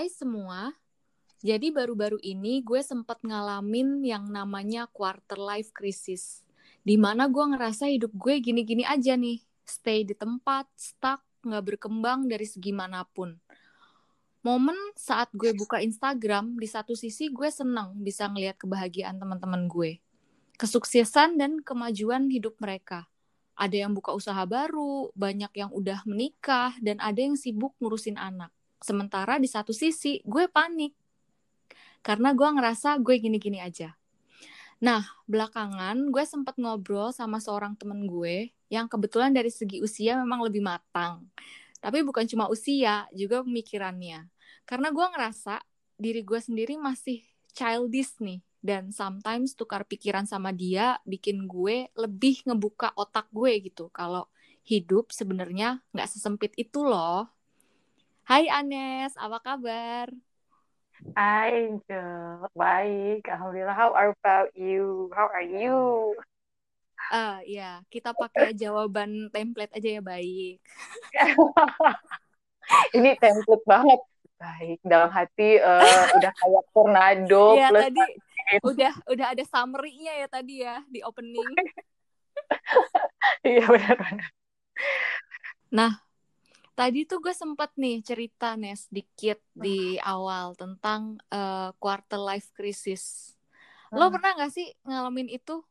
Hai semua, jadi baru-baru ini gue sempat ngalamin yang namanya quarter life crisis. Di mana gue ngerasa hidup gue gini-gini aja nih, stay di tempat, stuck, nggak berkembang dari segi mana pun. Momen saat gue buka Instagram, di satu sisi gue seneng bisa ngelihat kebahagiaan teman-teman gue. Kesuksesan dan kemajuan hidup mereka ada yang buka usaha baru, banyak yang udah menikah, dan ada yang sibuk ngurusin anak. Sementara di satu sisi gue panik karena gue ngerasa gue gini-gini aja. Nah, belakangan gue sempat ngobrol sama seorang temen gue yang kebetulan dari segi usia memang lebih matang. Tapi bukan cuma usia, juga pemikirannya. Karena gue ngerasa diri gue sendiri masih childish nih. Dan sometimes tukar pikiran sama dia bikin gue lebih ngebuka otak gue gitu. Kalau hidup sebenarnya nggak sesempit itu loh. Hai Anes, apa kabar? Hai Angel, baik. Alhamdulillah. How about you? How are you? Uh, ya, kita pakai jawaban template aja ya baik. Ini template banget. Baik, dalam hati uh, udah kayak tornado. Iya tadi udah udah ada summary-nya ya tadi ya di opening. iya benar-benar. Nah, tadi tuh gue sempet nih cerita nih sedikit di awal tentang uh, quarter life crisis. Lo hmm. pernah gak sih ngalamin itu?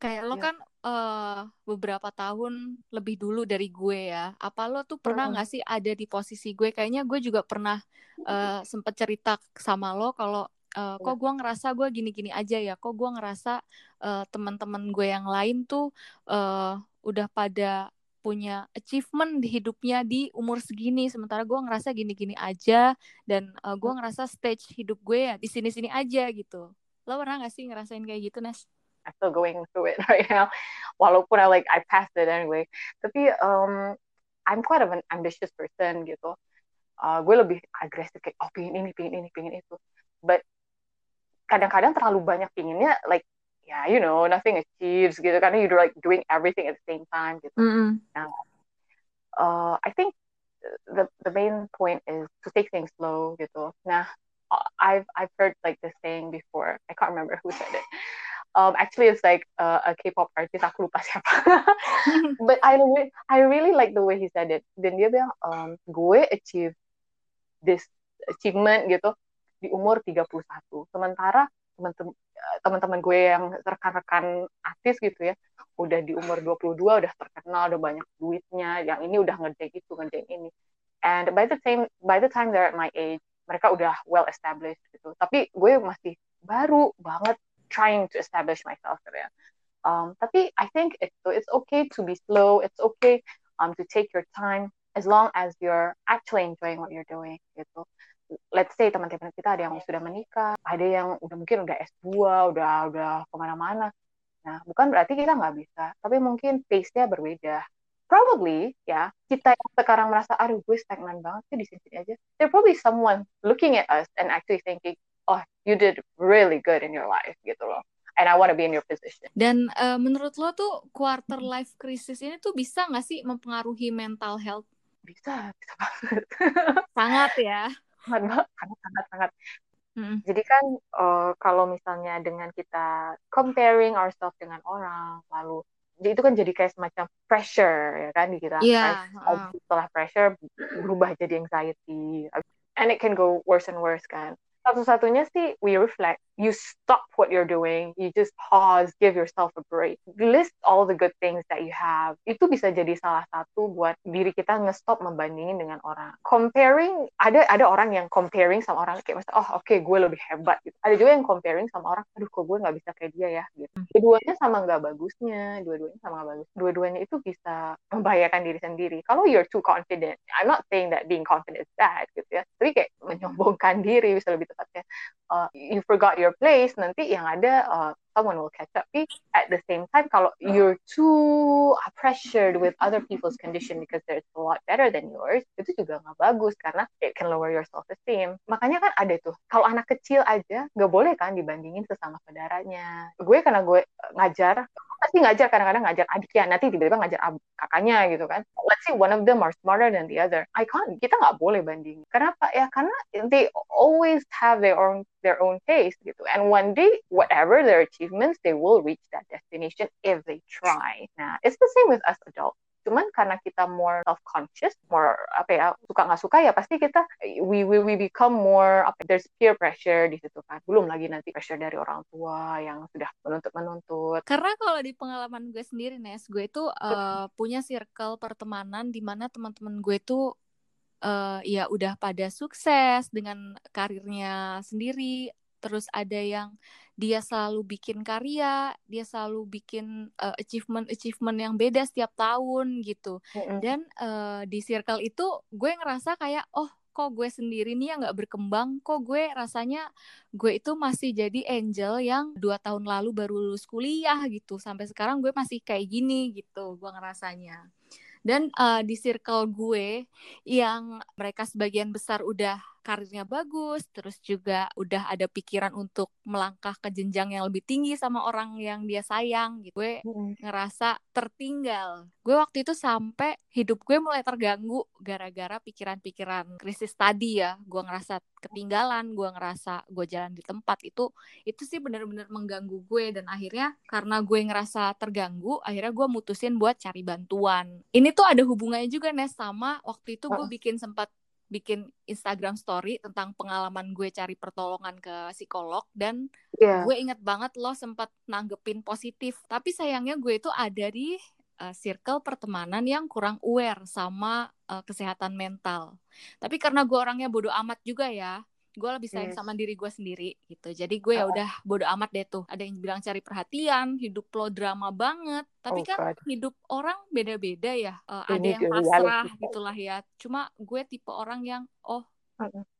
Kayak lo ya. kan uh, beberapa tahun lebih dulu dari gue ya. Apa lo tuh pernah hmm. gak sih ada di posisi gue? Kayaknya gue juga pernah uh, sempet cerita sama lo kalau uh, kok gue ngerasa gue gini-gini aja ya. Kok gue ngerasa uh, teman-teman gue yang lain tuh uh, udah pada punya achievement di hidupnya di umur segini. Sementara gue ngerasa gini-gini aja dan uh, eh, gue ngerasa stage hidup gue ya di sini-sini aja gitu. Lo pernah gak sih ngerasain kayak gitu Nes? I'm still going through it right now. Walaupun I like I passed it anyway. Tapi um, I'm quite of an ambitious person gitu. Uh, gue lebih agresif kayak oh pingin ini pingin ini pingin itu. But kadang-kadang terlalu banyak pinginnya like yeah, you know, nothing achieves gitu karena you're like doing everything at the same time gitu. Mm -hmm. Nah, uh, I think the the main point is to take things slow gitu. Nah, uh, I've I've heard like this saying before. I can't remember who said it. Um, actually, it's like uh, a K-pop artist. Aku lupa siapa. But I really, I really like the way he said it. Dan dia bilang, um, gue achieve this achievement gitu di umur 31. Sementara teman-teman gue yang rekan-rekan artis gitu ya udah di umur 22 udah terkenal udah banyak duitnya yang ini udah ngerjain itu ngerjain ini. And by the time by the time they're at my age mereka udah well established gitu. Tapi gue masih baru banget trying to establish myself gitu ya. Um, tapi I think it's it's okay to be slow it's okay um to take your time as long as you're actually enjoying what you're doing gitu let's say teman-teman kita ada yang sudah menikah, ada yang udah mungkin udah S2, udah udah ke mana-mana. Nah, bukan berarti kita nggak bisa, tapi mungkin pace-nya berbeda. Probably, ya, kita yang sekarang merasa, aduh gue stagnan banget sih di sini aja. There probably someone looking at us and actually thinking, oh, you did really good in your life, gitu loh. And I want to be in your position. Dan uh, menurut lo tuh quarter life crisis ini tuh bisa nggak sih mempengaruhi mental health? Bisa, bisa banget. Sangat ya sangat sangat sangat sangat hmm. jadi kan uh, kalau misalnya dengan kita comparing ourselves dengan orang lalu jadi itu kan jadi kayak semacam pressure ya kan di kita yeah. uh. setelah pressure berubah jadi anxiety and it can go worse and worse kan satu-satunya sih we reflect you stop what you're doing, you just pause, give yourself a break. List all the good things that you have. Itu bisa jadi salah satu buat diri kita nge-stop membandingin dengan orang. Comparing, ada ada orang yang comparing sama orang kayak misalnya, oh oke okay, gue lebih hebat gitu. Ada juga yang comparing sama orang, aduh kok gue nggak bisa kayak dia ya gitu. Hmm. Dua-duanya sama nggak bagusnya, dua-duanya sama nggak bagus. Dua-duanya itu bisa membahayakan diri sendiri. Kalau you're too confident, I'm not saying that being confident is bad gitu ya. Tapi kayak menyombongkan diri bisa lebih tepatnya. Uh, you forgot your place nanti yang ada uh, someone will catch up. Tapi at the same time kalau you're too pressured with other people's condition because they're a lot better than yours itu juga nggak bagus karena it can lower your self esteem makanya kan ada tuh kalau anak kecil aja nggak boleh kan dibandingin sesama saudaranya. Gue karena gue ngajar pasti ngajar kadang-kadang ngajar adiknya nanti tiba-tiba ngajar kakaknya gitu kan. Let's say one of them are smarter than the other. I can't kita nggak boleh banding kenapa? Ya karena they always have their own their own pace gitu. And one day whatever their achievements they will reach that destination if they try. Nah it's the same with us adults cuman karena kita more self conscious more apa ya suka nggak suka ya pasti kita we we we become more apa there's peer pressure di situ kan. Belum lagi nanti pressure dari orang tua yang sudah menuntut menuntut karena kalau di pengalaman gue sendiri Nes gue itu uh, punya circle pertemanan di mana teman-teman gue itu uh, ya udah pada sukses dengan karirnya sendiri terus ada yang dia selalu bikin karya, dia selalu bikin uh, achievement-achievement yang beda setiap tahun gitu. Mm-hmm. Dan uh, di circle itu gue ngerasa kayak oh kok gue sendiri nih yang nggak berkembang, kok gue rasanya gue itu masih jadi angel yang dua tahun lalu baru lulus kuliah gitu, sampai sekarang gue masih kayak gini gitu, gue ngerasanya. Dan uh, di circle gue yang mereka sebagian besar udah karirnya bagus, terus juga udah ada pikiran untuk melangkah ke jenjang yang lebih tinggi sama orang yang dia sayang gitu. Gue hmm. ngerasa tertinggal. Gue waktu itu sampai hidup gue mulai terganggu gara-gara pikiran-pikiran krisis tadi ya. Gue ngerasa ketinggalan, gue ngerasa gue jalan di tempat itu itu sih bener-bener mengganggu gue dan akhirnya karena gue ngerasa terganggu, akhirnya gue mutusin buat cari bantuan. Ini tuh ada hubungannya juga nih sama waktu itu gue bikin sempat bikin Instagram story tentang pengalaman gue cari pertolongan ke psikolog dan yeah. gue inget banget lo sempat nanggepin positif tapi sayangnya gue itu ada di uh, circle pertemanan yang kurang aware sama uh, kesehatan mental tapi karena gue orangnya bodoh amat juga ya gue lebih sayang yes. sama diri gue sendiri gitu. Jadi gue ya udah bodo amat deh tuh. Ada yang bilang cari perhatian hidup lo drama banget. Tapi oh, kan God. hidup orang beda-beda ya. Uh, ada yang pasrah gitulah ya. Cuma gue tipe orang yang oh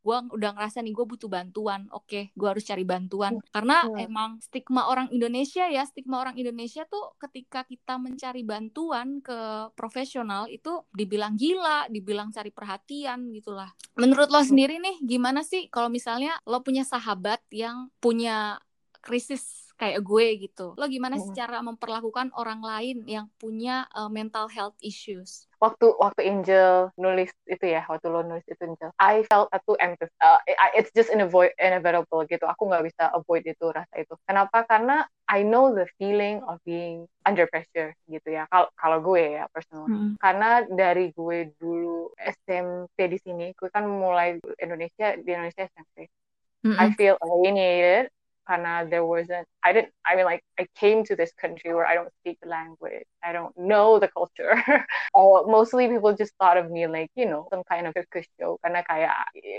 gue udah ngerasa nih gue butuh bantuan. Oke okay, gue harus cari bantuan. Mm. karena mm. emang stigma orang Indonesia ya stigma orang Indonesia tuh ketika kita mencari bantuan ke profesional itu dibilang gila dibilang cari perhatian gitulah. Menurut lo sendiri nih gimana sih kalau misalnya lo punya sahabat yang punya krisis kayak gue gitu. Lo gimana sih cara memperlakukan orang lain yang punya uh, mental health issues? Waktu waktu Angel nulis itu ya, waktu lo nulis itu Angel, I felt itu empathy. Uh, it's just inevitable gitu. Aku nggak bisa avoid itu rasa itu. Kenapa? Karena I know the feeling of being under pressure gitu ya. Kalau kalau gue ya personal. Hmm. Karena dari gue dulu SMP di sini, gue kan mulai Indonesia di Indonesia SMP. Mm -hmm. I feel alienated karena there wasn't I didn't I mean like I came to this country where I don't speak the language I don't know the culture. Uh, mostly people just thought of me like you know some kind of circus show karena kayak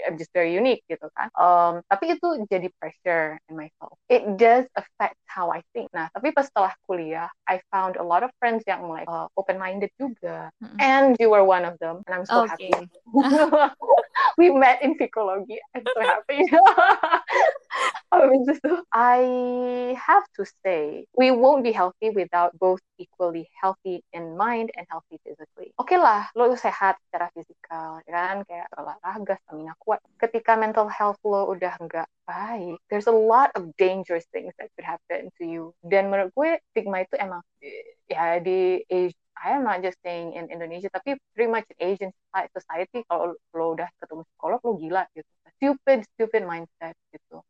I'm just very unique gitu kan um, tapi itu jadi pressure in myself. It does affect how I think. Nah tapi pas setelah kuliah I found a lot of friends yang like uh, open minded juga. Mm-hmm. and you were one of them and I'm so okay. happy. We met in psychology I'm so happy I have to say, we won't be healthy without both equally healthy in mind and healthy physically. Oke okay lah, lo sehat secara fisikal, ya kan? Kayak olahraga, stamina kuat. Ketika mental health lo udah nggak baik, there's a lot of dangerous things that could happen to you. Dan menurut gue, stigma itu emang, ya di age I am not just saying in Indonesia, tapi pretty much in Asian society, kalau lo udah ketemu psikolog, lo gila gitu stupid, stupid mindset.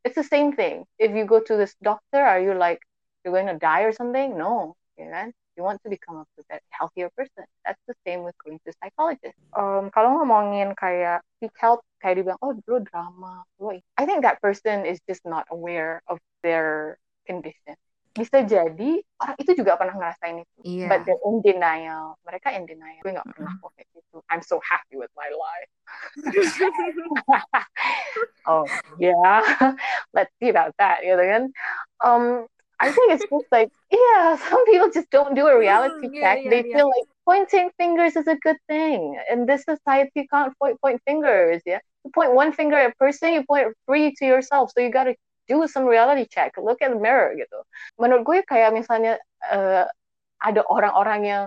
It's the same thing. If you go to this doctor, are you like you're going to die or something? No, kan? You want to become a better, healthier person. That's the same with going to psychologist. Um, kalau ngomongin kayak seek help, kayak dibilang, oh dulu drama, lo, I think that person is just not aware of their condition bisa jadi orang itu juga pernah ngerasain itu. Yeah. but they're in denial. Mereka in denial. Gue nggak pernah kok kayak gitu. I'm so happy with my life. Oh yeah. Let's see about that gitu kan um I think it's just like yeah some people just don't do a reality yeah, check. yeah, they yeah. feel like pointing fingers is a good thing. In this society you can't point point fingers yeah. You point one finger at a person you point three to yourself. So you gotta do some reality check, look at the mirror gitu. Menurut gue kayak misalnya uh, ada orang-orang yang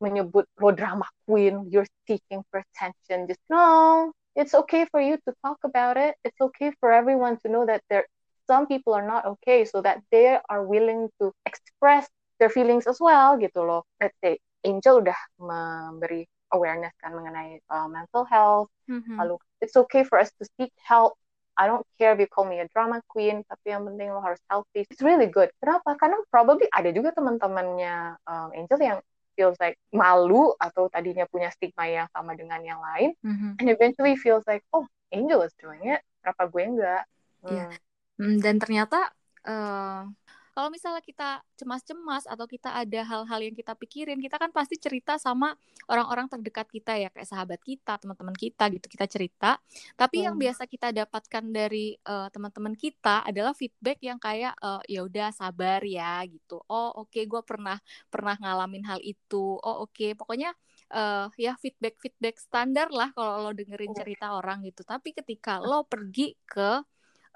menyebut lo drama queen, you're seeking for attention. Just no, it's okay for you to talk about it. It's okay for everyone to know that there some people are not okay, so that they are willing to express their feelings as well gitu loh. Let's say Angel udah memberi awareness kan mengenai uh, mental health. Mm-hmm. Lalu it's okay for us to seek help. I don't care if you call me a drama queen, tapi yang penting lo harus healthy. It's really good. Kenapa? Karena probably ada juga teman-temannya um, Angel yang feels like malu atau tadinya punya stigma yang sama dengan yang lain, mm-hmm. and eventually feels like, oh, Angel is doing it, kenapa gue enggak? Iya. Hmm. Dan ternyata uh, kalau misalnya kita cemas-cemas atau kita ada hal-hal yang kita pikirin, kita kan pasti cerita sama orang-orang terdekat kita ya, kayak sahabat kita, teman-teman kita gitu, kita cerita. Tapi hmm. yang biasa kita dapatkan dari uh, teman-teman kita adalah feedback yang kayak uh, ya udah sabar ya gitu. Oh, oke okay, gue pernah pernah ngalamin hal itu. Oh, oke, okay. pokoknya uh, ya feedback feedback standar lah kalau lo dengerin iya. cerita orang gitu. Tapi ketika lo pergi ke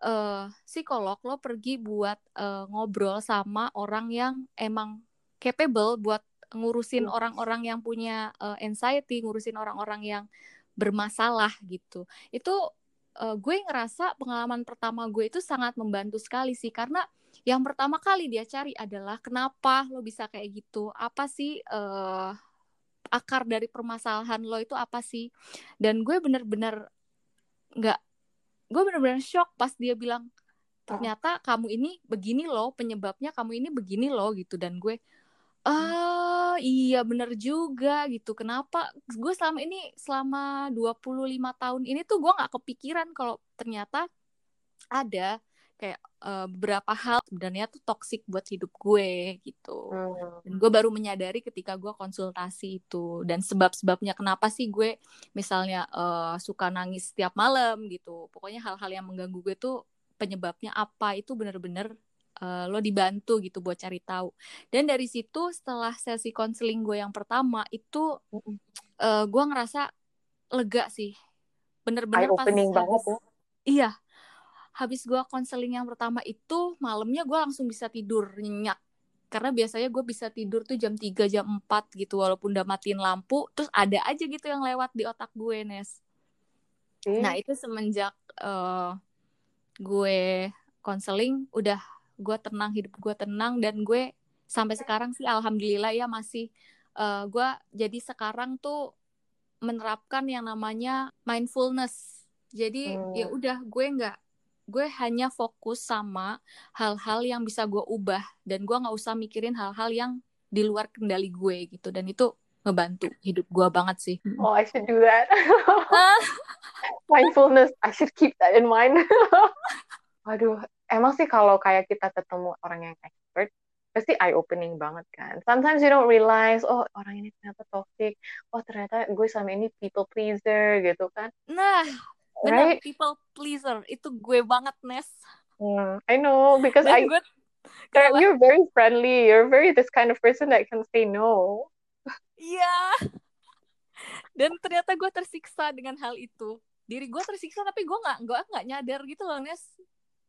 uh, psikolog lo pergi buat uh, ngobrol sama orang yang emang capable buat ngurusin iya. orang-orang yang punya uh, anxiety, ngurusin orang-orang yang bermasalah gitu. Itu uh, gue ngerasa pengalaman pertama gue itu sangat membantu sekali sih karena yang pertama kali dia cari adalah kenapa lo bisa kayak gitu, apa sih uh, akar dari permasalahan lo itu apa sih? Dan gue bener-bener nggak gue bener-bener shock pas dia bilang ternyata kamu ini begini loh penyebabnya kamu ini begini loh gitu. Dan gue ah iya bener juga gitu. Kenapa? Gue selama ini selama 25 tahun ini tuh gue nggak kepikiran kalau ternyata ada kayak uh, beberapa hal sebenarnya tuh toxic buat hidup gue gitu. Hmm. dan gue baru menyadari ketika gue konsultasi itu. Dan sebab-sebabnya kenapa sih gue misalnya uh, suka nangis setiap malam gitu. Pokoknya hal-hal yang mengganggu gue tuh penyebabnya apa itu bener-bener uh, lo dibantu gitu buat cari tahu. Dan dari situ setelah sesi konseling gue yang pertama itu uh, gue ngerasa lega sih. Bener-bener pas banget ya. Iya habis gue konseling yang pertama itu malamnya gue langsung bisa tidur nyenyak karena biasanya gue bisa tidur tuh jam 3 jam 4 gitu walaupun udah matiin lampu terus ada aja gitu yang lewat di otak gue Nes hmm. nah itu semenjak uh, gue konseling udah gue tenang hidup gue tenang dan gue sampai sekarang sih alhamdulillah ya masih uh, gue jadi sekarang tuh menerapkan yang namanya mindfulness jadi hmm. ya udah gue nggak gue hanya fokus sama hal-hal yang bisa gue ubah dan gue nggak usah mikirin hal-hal yang di luar kendali gue gitu dan itu ngebantu hidup gue banget sih. Oh, I should do that. Mindfulness, I should keep that in mind. Waduh, emang sih kalau kayak kita ketemu orang yang expert, pasti eye opening banget kan. Sometimes you don't realize, oh orang ini ternyata toxic, oh ternyata gue sama ini people pleaser gitu kan. Nah, benar right? people pleaser. Itu gue banget Nes. Mm, I know because Dan I gue, you're very friendly. You're very this kind of person that can say no. Iya. Yeah. dan ternyata gue tersiksa dengan hal itu. Diri gue tersiksa tapi gue nggak gue nggak nyadar gitu loh Nes.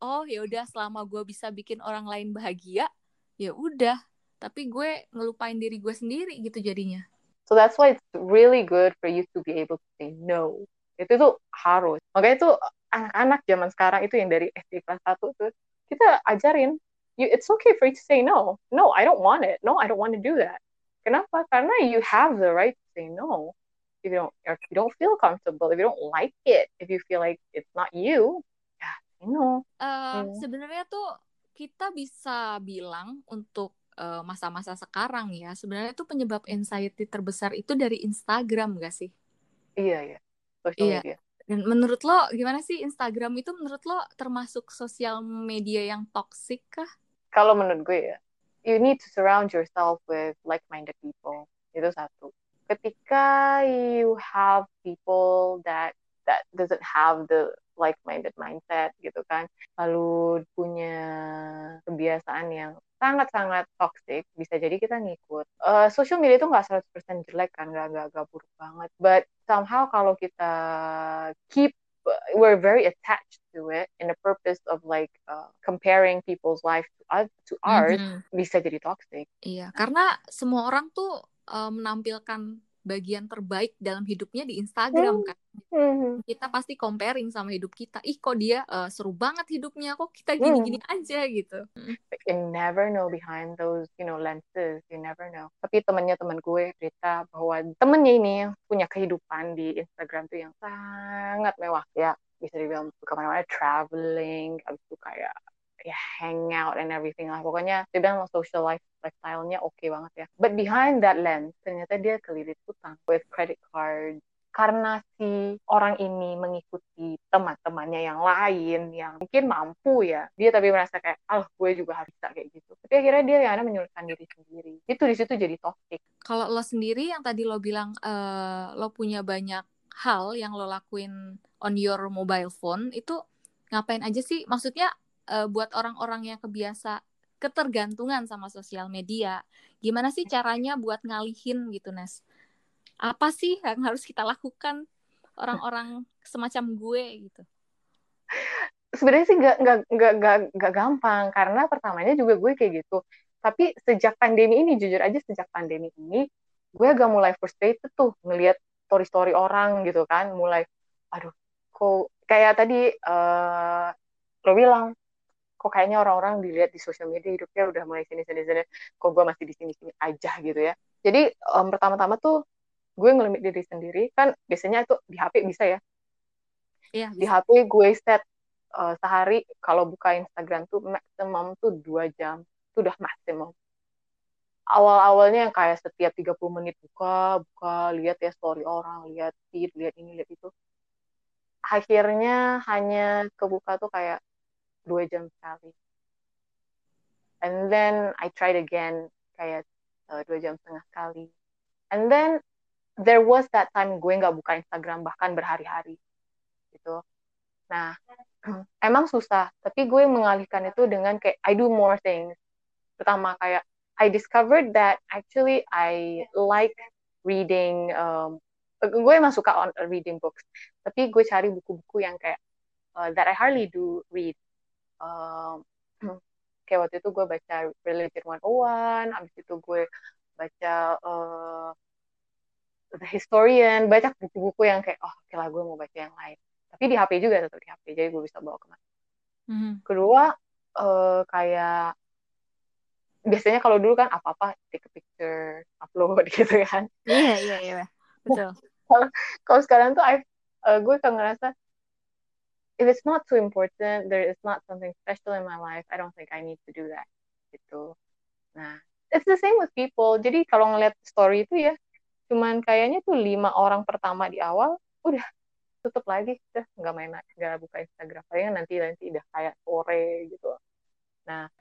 Oh ya udah selama gue bisa bikin orang lain bahagia ya udah. Tapi gue ngelupain diri gue sendiri gitu jadinya. So that's why it's really good for you to be able to say no itu tuh harus. Makanya itu anak-anak zaman sekarang itu yang dari SD kelas 1 tuh kita ajarin you it's okay for you to say no. No I don't want it. No I don't want to do that. Kenapa? Karena you have the right to say no. If you don't if you don't feel comfortable if you don't like it if you feel like it's not you ya say no. Uh, hmm. sebenarnya tuh kita bisa bilang untuk eh, masa-masa uh, sekarang ya sebenarnya tuh penyebab anxiety terbesar itu dari Instagram gak sih? Iya iya social iya. media. Dan menurut lo gimana sih Instagram itu menurut lo termasuk sosial media yang toxic kah? Kalau menurut gue ya, you need to surround yourself with like-minded people. Itu satu. Ketika you have people that that doesn't have the like-minded mindset gitu kan, lalu punya kebiasaan yang sangat-sangat toxic, bisa jadi kita ngikut. Uh, social media itu nggak 100% jelek kan, nggak, nggak, buruk banget. But somehow kalau kita keep we're very attached to it in the purpose of like uh, comparing people's life to, us, to ours mm -hmm. bisa jadi toxic. Iya, karena semua orang tuh uh, menampilkan bagian terbaik dalam hidupnya di Instagram Hmm. kan. Hmm. Kita pasti comparing sama hidup kita. Ih kok dia eh, seru banget hidupnya, kok kita Hmm. gini-gini aja gitu. Like, you never know behind those you know lenses you never know tapi temennya temen gue cerita bahwa temennya ini punya kehidupan di Instagram tuh yang sangat mewah ya bisa dibilang ke mana-mana traveling abis itu kayak ya hangout and everything lah pokoknya dia bilang social life lifestyle-nya oke banget ya but behind that lens ternyata dia kelilit utang with credit card karena si orang ini mengikuti teman-temannya yang lain yang mungkin mampu ya dia tapi merasa kayak ah gue juga harus bisa kayak gitu tapi akhirnya dia yang ada menyulitkan diri sendiri itu di situ jadi toxic Kalau lo sendiri yang tadi lo bilang eh, lo punya banyak hal yang lo lakuin on your mobile phone itu ngapain aja sih? Maksudnya eh, buat orang-orang yang kebiasa ketergantungan sama sosial media, gimana sih caranya buat ngalihin gitu, Nes? Apa sih yang harus kita lakukan? Orang-orang semacam gue gitu? sebenarnya sih nggak nggak nggak nggak gampang karena pertamanya juga gue kayak gitu. Tapi sejak pandemi ini jujur aja sejak pandemi ini gue agak mulai frustrated tuh ngelihat story story orang gitu kan. Mulai aduh kok kayak tadi eh lo bilang kok kayaknya orang-orang dilihat di sosial media hidupnya udah mulai sini sini sini kok gue masih di sini sini aja gitu ya. Jadi em, pertama-tama tuh gue ngelimit diri sendiri kan biasanya itu di HP bisa ya? Iya, di. HP gue set uh, sehari kalau buka Instagram tuh maksimum tuh dua jam itu udah maksimum. Awal-awalnya yang kayak setiap 30 menit buka buka lihat ya story orang lihat feed lihat ini lihat itu. Akhirnya hanya kebuka tuh kayak dua jam sekali. And then I tried again kayak uh, dua jam setengah sekali. And then there was that time gue nggak buka Instagram bahkan berhari-hari gitu. Nah emang susah tapi gue mengalihkan itu dengan kayak I do more things. Pertama kayak I discovered that actually I like reading um, gue emang suka on reading books tapi gue cari buku-buku yang kayak uh, that I hardly do read. Um, kayak waktu itu gue baca Religion 101 abis itu gue baca uh, The Historian banyak buku-buku yang kayak oh oke lah gue mau baca yang lain tapi di HP juga tetap di HP jadi gue bisa bawa ke mana Mhm. kedua eh, kayak biasanya kalau dulu kan apa-apa take a picture upload gitu kan Iya, iya, iya. Betul. kalau sekarang tuh I, eh, gue kan ngerasa if it's not too important there is not something special in my life I don't think I need to do that gitu nah it's the same with people jadi kalau ngeliat story itu ya cuman kayaknya tuh lima orang pertama di awal udah tutup lagi udah nggak main nggak buka Instagram palingan nanti nanti udah kayak sore gitu nah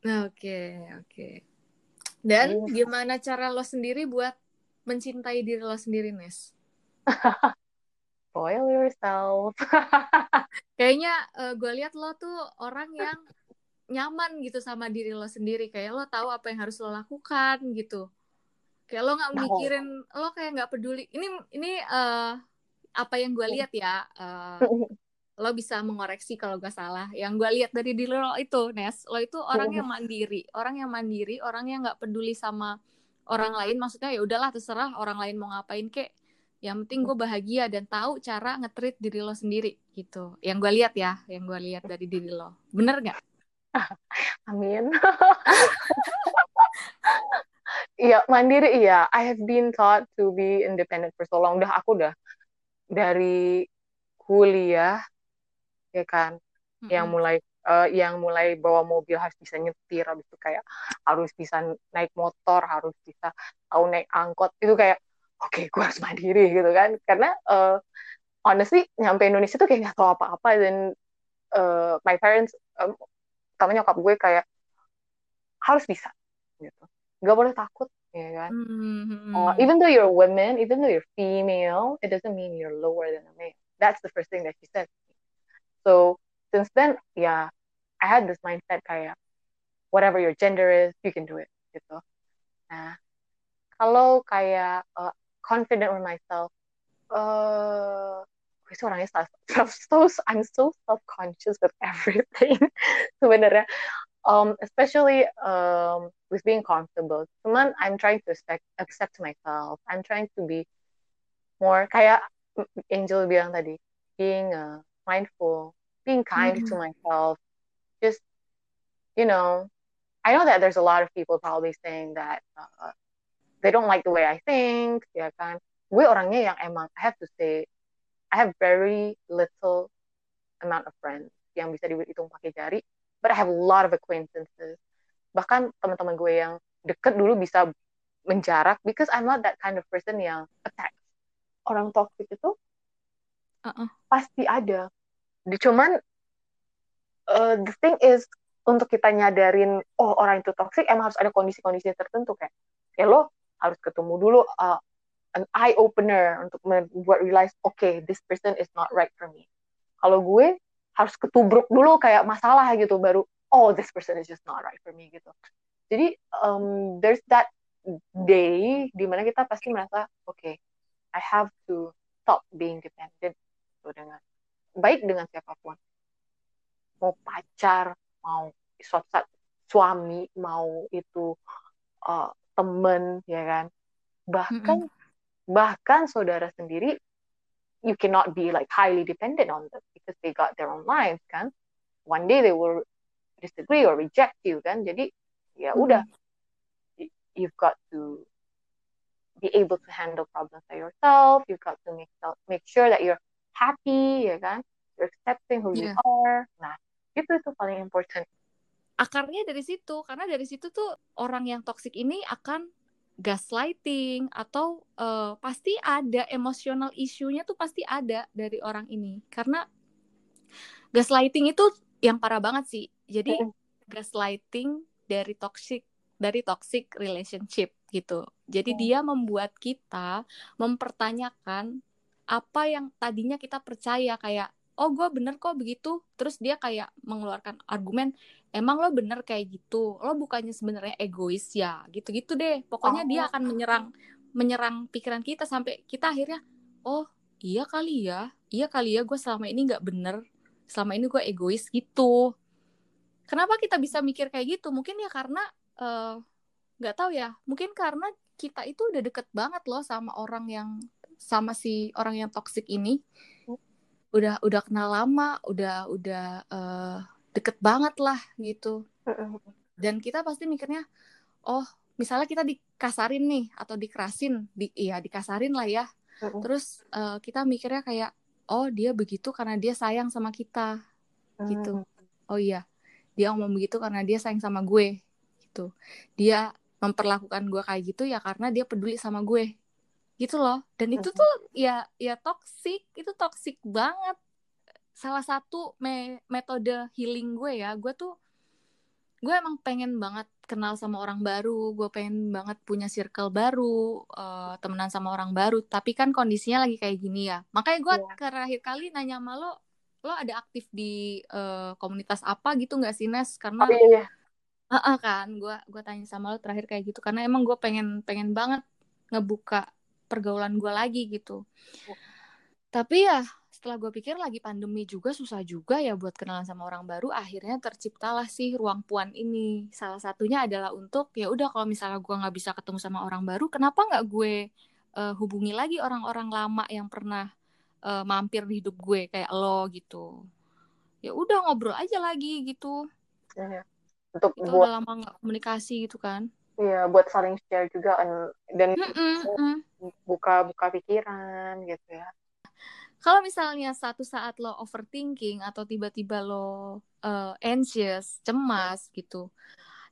Oke, oke. Dan Iya. gimana cara lo sendiri buat mencintai diri lo sendiri, Nes? spoil yourself Kayaknya gue lihat lo tuh orang yang nyaman gitu sama diri lo sendiri. Kayak lo tahu apa yang harus lo lakukan gitu. Kayak lo nggak No. mikirin, lo kayak nggak peduli. Ini ini eh, apa yang gue lihat ya. eh, lo bisa mengoreksi kalau gue salah. Yang gue lihat dari diri lo itu, Nes, lo itu orang yang mandiri, orang yang mandiri, orang yang nggak peduli sama orang lain. Maksudnya ya udahlah terserah orang lain mau ngapain kek. Yang penting gue bahagia dan tahu cara ngetrit diri lo sendiri gitu. Yang gue lihat ya, yang gue lihat dari diri lo. Bener nggak? Amin. Iya, mandiri iya. I have been taught to be independent for so long. Udah aku udah dari kuliah ya kan, yang Mm-mm. mulai eh, yang mulai bawa mobil harus bisa nyetir, habis itu kayak harus bisa naik motor, harus bisa tahu naik angkot. Itu kayak oke, gue harus mandiri gitu kan. Karena eh, honestly nyampe Indonesia tuh kayak nggak tahu apa-apa dan eh, my parents um, terutama nyokap gue kayak harus bisa gitu nggak boleh takut ya kan? Hmm. Uh, even though you're a woman even though you're female it doesn't mean you're lower than a male. That's the first thing that she said so since then yeah I had this mindset kayak whatever your gender is you can do it gitu. Nah kalau kayak uh, confident with myself uh, gue sih orangnya self, self, so I'm so self conscious with everything sebenarnya. Um, especially um, with being comfortable. Cuman I'm trying to accept, accept myself. I'm trying to be more kayak Angel bilang tadi, being uh, mindful, being kind mm to myself. Just you know, I know that there's a lot of people probably saying that uh, they don't like the way I think, ya kan. Gue orangnya yang emang I have to say I have very little amount of friends yang bisa dihitung pakai jari but I have a lot of acquaintances. Bahkan teman-teman gue yang deket dulu bisa menjarak because I'm not that kind of person yang attack. Orang toxic itu uh-uh. pasti ada. Cuman uh, the thing is untuk kita nyadarin oh orang itu toxic emang harus ada kondisi-kondisi tertentu kayak ya lo harus ketemu dulu uh, an eye opener untuk membuat realize okay this person is not right for me. Kalau gue harus ketubruk dulu kayak masalah gitu baru oh this person is just not right for me gitu. Jadi um, there's that day di mana kita pasti merasa oke okay, I have to stop being dependent gitu, dengan baik dengan siapa pun. Mau pacar mau suatu suami mau itu uh, temen ya kan. Bahkan mm -hmm. bahkan saudara sendiri you cannot be like highly dependent on them because they got their own lives kan. One day they will disagree or reject you kan jadi ya hmm. udah. You've got to be able to handle problems by yourself you've got to make make sure that you're happy ya kan? You're accepting who yeah. you are. Nah itu itu paling important. Akarnya dari situ karena dari situ tuh orang yang toxic ini akan gaslighting atau uh, pasti ada emosional isunya tuh pasti ada dari orang ini. Karena gaslighting itu yang parah banget sih jadi gaslighting dari toxic dari toxic relationship gitu. Jadi dia membuat kita mempertanyakan apa yang tadinya kita percaya kayak oh gue bener kok begitu. Terus dia kayak mengeluarkan argumen emang lo bener kayak gitu? Lo bukannya sebenarnya egois ya? Gitu-gitu deh. Pokoknya oh. dia akan menyerang menyerang pikiran kita sampai kita akhirnya oh iya kali ya. Iya kali ya gue selama ini nggak bener. Selama ini gue egois gitu kenapa kita bisa mikir kayak gitu? Mungkin ya karena eh, nggak uh, tahu ya. Mungkin karena kita itu udah deket banget loh sama orang yang sama si orang yang toksik ini. Udah udah kenal lama udah udah uh, deket banget lah gitu. Dan kita pasti mikirnya oh misalnya kita dikasarin nih atau dikerasin di iya dikasarin lah ya. Terus uh, kita mikirnya kayak oh dia begitu karena dia sayang sama kita. Gitu. Oh iya dia ngomong begitu karena dia sayang sama gue gitu. Dia memperlakukan gue kayak gitu ya karena dia peduli sama gue gitu loh. Dan itu tuh ya ya toxic itu toxic banget. Salah satu me metode healing gue ya gue tuh gue emang pengen banget kenal sama orang baru gue pengen banget punya circle baru uh, temenan sama orang baru. Tapi kan kondisinya lagi kayak gini ya. Makanya gue yeah. terakhir kali nanya sama lo lo ada aktif di uh, komunitas apa gitu nggak sih Nes? Karena oh, iya. uh -uh, kan? Gue gue tanya sama lo terakhir kayak gitu. Karena emang gue pengen pengen banget ngebuka pergaulan gue lagi gitu. Tapi ya setelah gue pikir lagi pandemi juga susah juga ya buat kenalan sama orang baru. Akhirnya terciptalah sih ruang puan ini. Salah satunya adalah untuk ya udah kalau misalnya gue nggak bisa ketemu sama orang baru kenapa nggak gue uh, hubungi lagi orang-orang lama yang pernah uh, mampir di hidup gue kayak lo gitu. Ya udah ngobrol aja lagi gitu. Ya, untuk itu buat... udah lama nggak komunikasi gitu kan. Iya, buat saling share juga dan mm -mm, buka buka pikiran gitu ya. Kalau misalnya satu saat lo overthinking atau tiba-tiba lo uh, anxious, cemas gitu,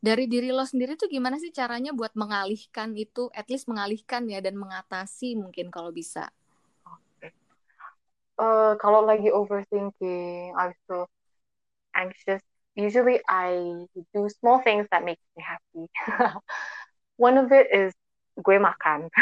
dari diri lo sendiri tuh gimana sih caranya buat mengalihkan itu, at least mengalihkan ya dan mengatasi mungkin kalau bisa. Uh, kalau lagi overthinking, I so anxious usually I do small things that make me happy. One of it is gue makan.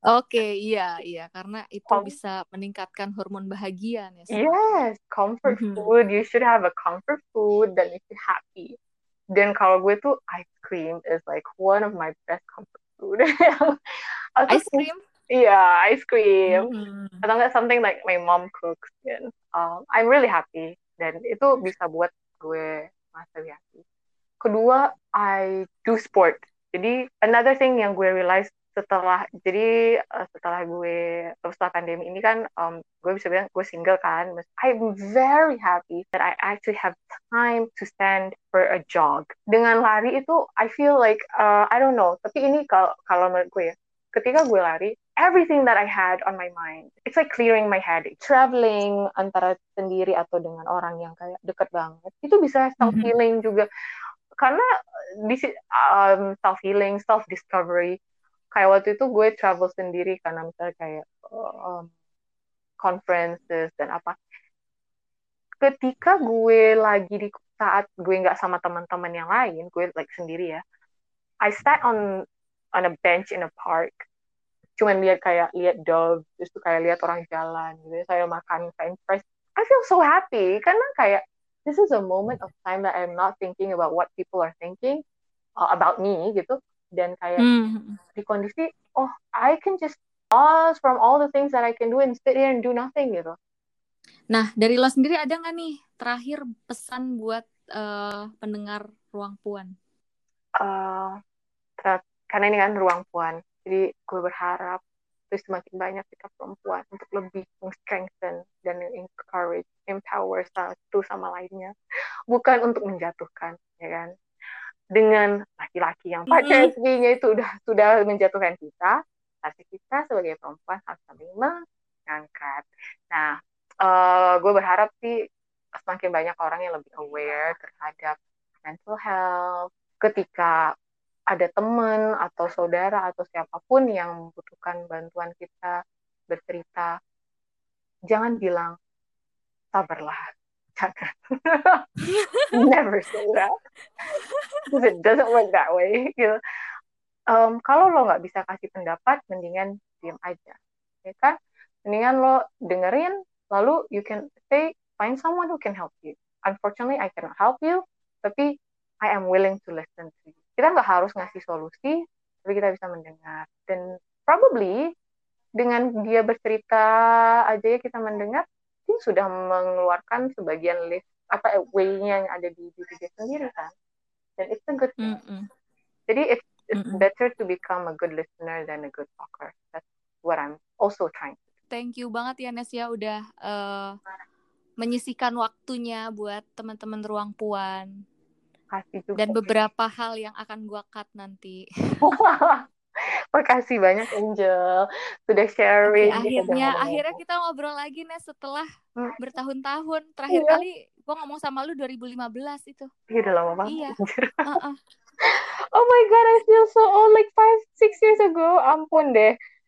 Oke, okay, iya, iya, karena itu Com bisa meningkatkan hormon bahagia ya. Yes, comfort mm -hmm. food. You should have a comfort food that makes you happy. Dan kalau gue tuh ice cream is like one of my best comfort food. ice cream? Iya, yeah, ice cream. Mm. Atau enggak something like my mom cooks. And, um, I'm really happy. Dan itu bisa buat gue merasa lebih happy kedua I do sport jadi another thing yang gue realize setelah jadi uh, setelah gue setelah pandemi ini kan um, gue bisa bilang gue single kan I'm very happy that I actually have time to stand for a jog dengan lari itu I feel like uh, I don't know tapi ini kalau kalau menurut gue ya ketika gue lari everything that I had on my mind. It's like clearing my head. Traveling antara sendiri atau dengan orang yang kayak deket banget itu bisa self healing mm -hmm. juga. Karena di um, self healing self discovery kayak waktu itu gue travel sendiri karena misalnya kayak um, conferences dan apa. Ketika gue lagi di saat gue nggak sama teman-teman yang lain gue like sendiri ya I sat on on a bench in a park cuman lihat kayak lihat dog terus tuh kayak lihat orang jalan gitu saya makan french fries I feel so happy karena kayak this is a moment of time that I'm not thinking about what people are thinking uh, about me gitu dan kayak mm. di kondisi oh I can just pause from all the things that I can do and sit here and do nothing gitu. Nah dari lo sendiri ada nggak nih terakhir pesan buat uh, pendengar ruang puan? Uh, karena ini kan ruang puan, jadi gue berharap terus semakin banyak kita perempuan untuk lebih strengthen dan encourage, empower satu sama lainnya, bukan untuk menjatuhkan, ya kan? dengan laki-laki yang patriarkinya itu udah sudah menjatuhkan kita, tapi kita sebagai perempuan harus saling mengangkat. Nah, uh, gue berharap sih semakin banyak orang yang lebih aware terhadap mental health. Ketika ada teman atau saudara atau siapa pun yang membutuhkan bantuan kita bercerita, jangan bilang sabarlah Never say that. It doesn't work that way. Um, kalau lo nggak bisa kasih pendapat, mendingan diam aja. Ya kan? Mendingan lo dengerin, lalu you can say, find someone who can help you. Unfortunately, I cannot help you, tapi I am willing to listen to. Kita nggak harus ngasih solusi, tapi kita bisa mendengar. Dan probably dengan dia bercerita aja ya kita mendengar, sudah mengeluarkan sebagian list apa way-nya yang ada di diri dia sendiri kan dan it's a good thing. Mm -mm. Jadi it's it's mm -mm. better to become a good listener than a good talker. That's what I'm also trying to do. Thank you banget ya Nes ya udah uh, menyisikan waktunya buat teman-teman ruang puan. Kasih juga. Dan beberapa hal yang akan gua cut nanti. Makasih banyak Angel sudah sharing. Oke, akhirnya akhirnya kita ngobrol lagi nih setelah hmm. bertahun-tahun. Terakhir iya. kali gua ngomong sama lu 2015 itu. Iya udah lama banget. Iya. Uh -uh. oh my god, I feel so old like five, six years ago. Ampun deh.